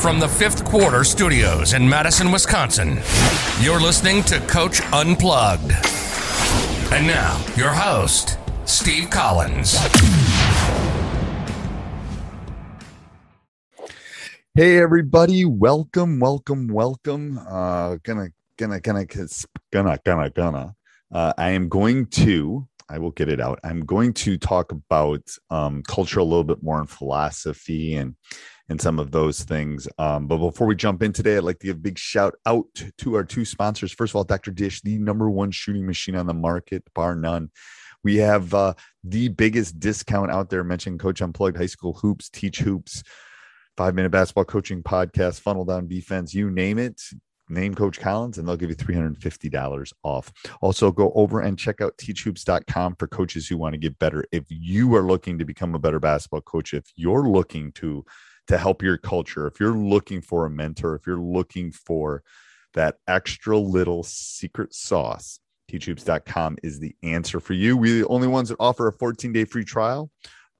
From the fifth quarter studios in Madison, Wisconsin, you're listening to Coach Unplugged. And now, your host, Steve Collins. Hey everybody, welcome, welcome, welcome. Uh gonna gonna gonna gonna gonna gonna uh I am going to I will get it out. I'm going to talk about um culture a little bit more and philosophy and and some of those things. Um, but before we jump in today, I'd like to give a big shout out to our two sponsors. First of all, Dr. Dish, the number one shooting machine on the market, bar none. We have uh, the biggest discount out there. Mentioning Coach Unplugged, High School Hoops, Teach Hoops, Five Minute Basketball Coaching Podcast, Funnel Down Defense, you name it. Name Coach Collins and they'll give you $350 off. Also, go over and check out teachhoops.com for coaches who want to get better. If you are looking to become a better basketball coach, if you're looking to to help your culture, if you're looking for a mentor, if you're looking for that extra little secret sauce, teachhoops.com is the answer for you. We're the only ones that offer a 14 day free trial.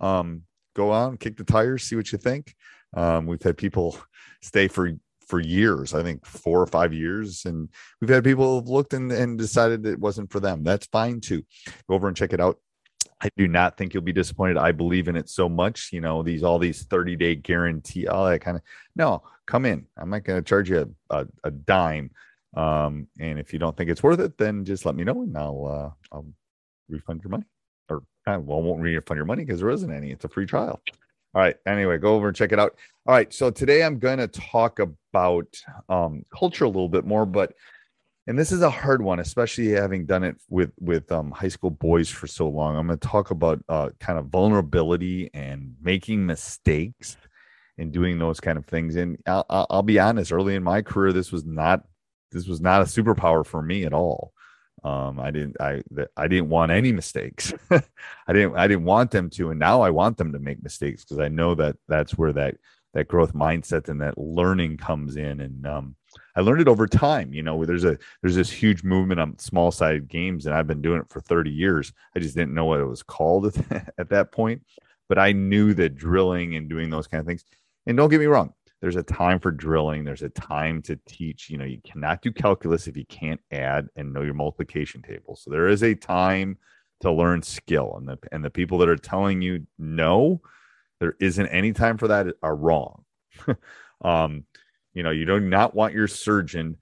Um, go on, kick the tires, see what you think. Um, we've had people stay for for years, I think four or five years, and we've had people looked and, and decided it wasn't for them. That's fine too. Go over and check it out. I do not think you'll be disappointed. I believe in it so much. You know, these all these 30 day guarantee, all that kind of. No, come in. I'm not going to charge you a, a, a, dime. Um, and if you don't think it's worth it, then just let me know and I'll uh, I'll refund your money. Or I uh, well, won't refund your money because there isn't any. It's a free trial. All right. Anyway, go over and check it out. All right. So today I'm going to talk about um, culture a little bit more, but and this is a hard one especially having done it with with um, high school boys for so long. I'm going to talk about uh, kind of vulnerability and making mistakes and doing those kind of things. And I'll, I'll, be honest early in my career this was not this was not a superpower for me at all. Um, i didn't i i didn't want any mistakes. I didn't i didn't want them to and now i want them to make mistakes because i know that that's where that that growth mindset and that learning comes in. And um, I learned it over time. You know, there's a there's this huge movement on small sided games, and I've been doing it for 30 years. I just didn't know what it was called at, at that point, but I knew that drilling and doing those kind of things. And don't get me wrong, there's a time for drilling. There's a time to teach. You know, you cannot do calculus if you can't add and know your multiplication table. So there is a time to learn skill, and the and the people that are telling you no, there isn't any time for that are wrong. um, you know, you do not want your surgeon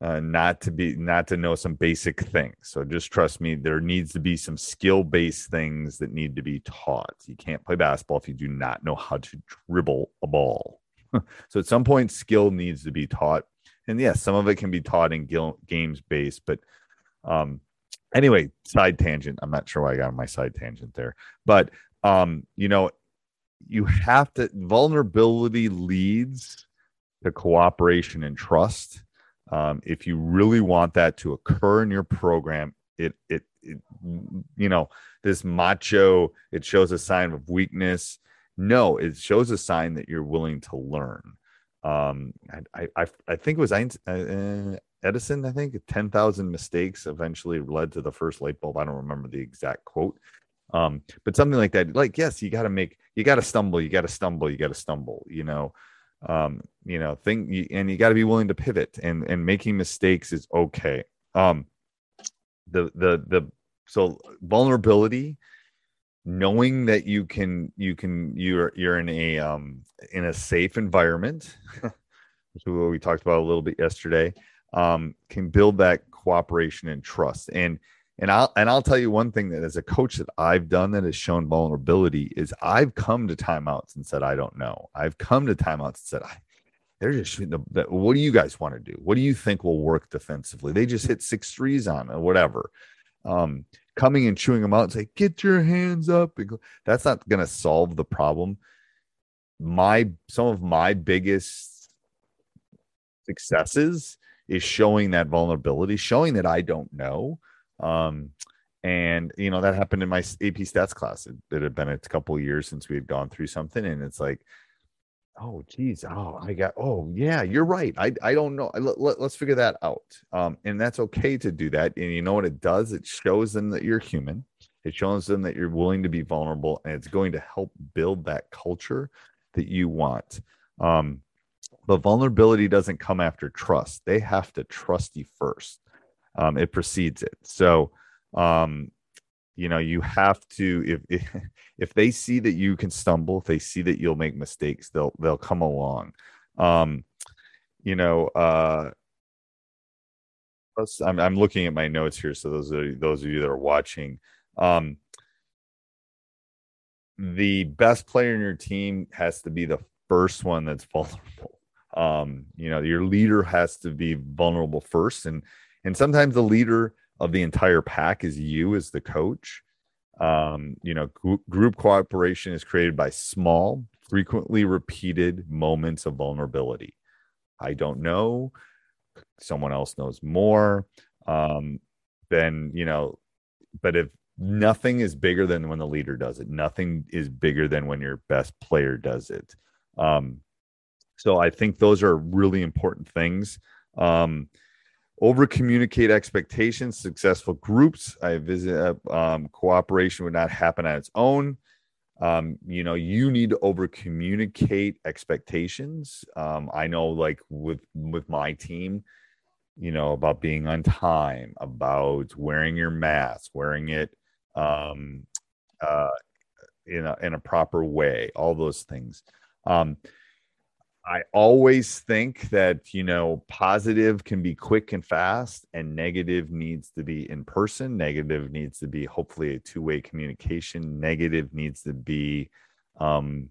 uh, not to be not to know some basic things. So just trust me, there needs to be some skill based things that need to be taught. You can't play basketball if you do not know how to dribble a ball. so at some point, skill needs to be taught. And yes, some of it can be taught in games based, but um, anyway, side tangent. I'm not sure why I got on my side tangent there, but um, you know, you have to vulnerability leads cooperation and trust. Um, if you really want that to occur in your program, it, it, it, you know, this macho, it shows a sign of weakness. no, it shows a sign that you're willing to learn. Um, I, I, I think it was uh, Edison, I think 10,000 mistakes eventually led to the first light bulb. I don't remember the exact quote. Um, but something like that, like, yes, you got to make, you got to stumble, you got to stumble, you got to stumble, you know, um, you know, thing, and you got to be willing to pivot and, and making mistakes is okay. Um, the, the, the, so vulnerability, knowing that you can you can you're you're in a um in a safe environment which we talked about a little bit yesterday um can build that cooperation and trust and and I'll and I'll tell you one thing that as a coach that I've done that has shown vulnerability is I've come to timeouts and said I don't know. I've come to timeouts and said I they're just shooting the, what do you guys want to do? What do you think will work defensively? They just hit six threes on or whatever. Um, coming and chewing them out and say, get your hands up. That's not going to solve the problem. My, some of my biggest successes is showing that vulnerability, showing that I don't know. Um, and you know that happened in my AP stats class. It, it had been a couple years since we had gone through something, and it's like, oh geez oh i got oh yeah you're right. I, I don't know. Let, let, us figure that out. Um, and that's okay to do that. And you know what it does? It shows them that you're human. It shows them that you're willing to be vulnerable and it's going to help build that culture that you want. Um, but vulnerability doesn't come after trust. They have to trust you first um, it precedes it. So um, you know you have to if, if they see that you can stumble if they see that you'll make mistakes they'll they'll come along. Um you know uh I'm, I'm looking at my notes here so those are those of you that are watching um the best player in your team has to be the first one that's vulnerable. Um you know your leader has to be vulnerable first and and sometimes the leader of the entire pack is you as the coach. Um, you know, group cooperation is created by small, frequently repeated moments of vulnerability. I don't know. Someone else knows more. Um, then, you know, but if nothing is bigger than when the leader does it, nothing is bigger than when your best player does it. Um, so I think those are really important things. Um, over communicate expectations successful groups. I visit um, cooperation would not happen on its own. Um, you know you need to over communicate expectations. Um, i know like with with my team you know about being on time about wearing your mask wearing it um, uh, in a in a proper way all those things. Um, I always think that, you know, positive can be quick and fast, and negative needs to be in person. Negative needs to be hopefully a two way communication. Negative needs to be um,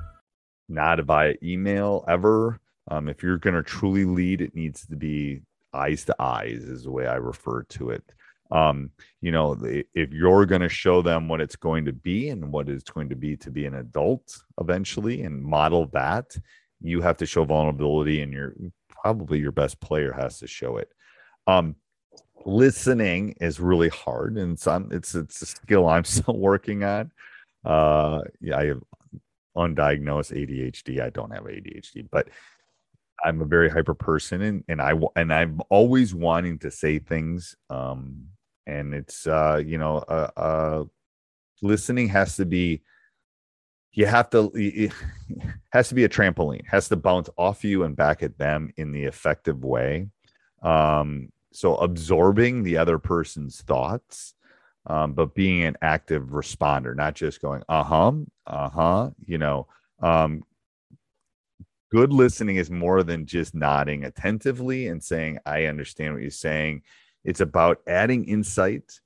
not via email ever. Um, if you're going to truly lead, it needs to be eyes to eyes, is the way I refer to it. Um, you know, if you're going to show them what it's going to be and what it's going to be to be an adult eventually and model that, you have to show vulnerability, and your probably your best player has to show it. Um, listening is really hard, and some it's it's a skill I'm still working on. Uh, yeah, I have undiagnosed ADHD. I don't have ADHD, but I'm a very hyper person, and and I and I'm always wanting to say things. Um, and it's uh, you know, uh, uh, listening has to be. You have to. It has to be a trampoline. Has to bounce off you and back at them in the effective way. Um, so absorbing the other person's thoughts um, but being an active responder, not just going, uh huh, uh huh. You know, um, good listening is more than just nodding attentively and saying, I understand what you're saying. It's about adding insight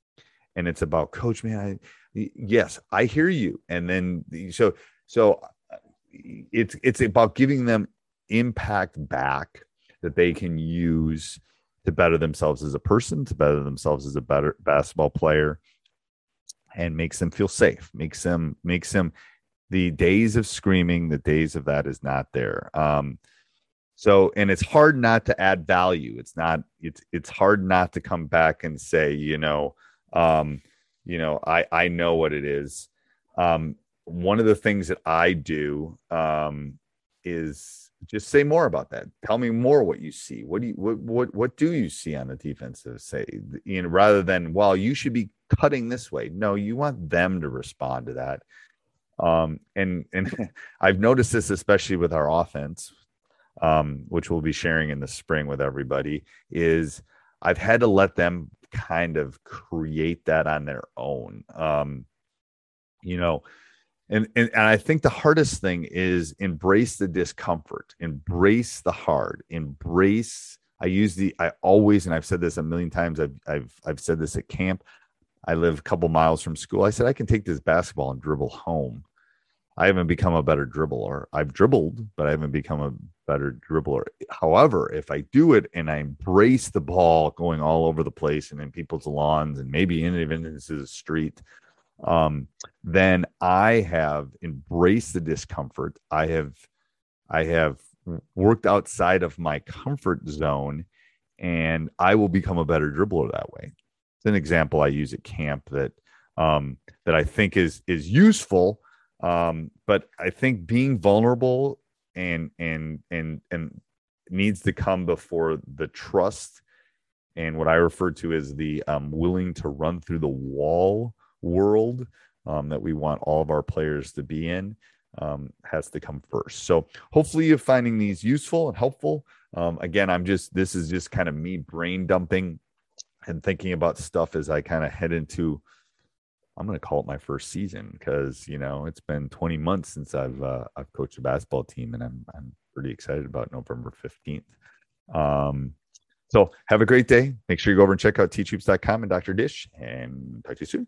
and it's about, coach, man, I, yes, I hear you. And then, so So uh, it's it's about giving them impact back that they can use to better themselves as a person, to better themselves as a better basketball player, and makes them feel safe, makes them makes them the days of screaming, the days of that is not there. Um, so, and it's hard not to add value. It's not, it's, it's hard not to come back and say, you know, um, you know, I, I know what it is. Um, one of the things that I do, um, is just say more about that. Tell me more what you see. What do you, what, what, what do you see on the defensive say, you know, rather than, well, you should be cutting this way. No, you want them to respond to that. Um, and, and I've noticed this, especially with our offense, um, which we'll be sharing in the spring with everybody, is I've had to let them kind of create that on their own. Um, you know, and, and and I think the hardest thing is embrace the discomfort, embrace the hard, embrace. I use the I always and I've said this a million times. I've I've I've said this at camp. I live a couple miles from school. I said I can take this basketball and dribble home. I haven't become a better dribbler. I've dribbled, but I haven't become a better dribbler. However, if I do it and I embrace the ball going all over the place and in people's lawns and maybe even into the street, um, then I have embraced the discomfort. I have, I have worked outside of my comfort zone, and I will become a better dribbler that way. It's an example I use at camp that um, that I think is is useful um, but I think being vulnerable and and and and needs to come before the trust and what I refer to as the um, willing to run through the wall world um, that we want all of our players to be in um, has to come first. So hopefully you're finding these useful and helpful. Um, again, I'm just this is just kind of me brain dumping and thinking about stuff as I kind of head into I'm going to call it my first season because you know it's been 20 months since I've uh, I've coached a basketball team, and I'm I'm pretty excited about November 15th. Um, so have a great day. Make sure you go over and check out teachhoops.com and Dr. Dish, and talk to you soon.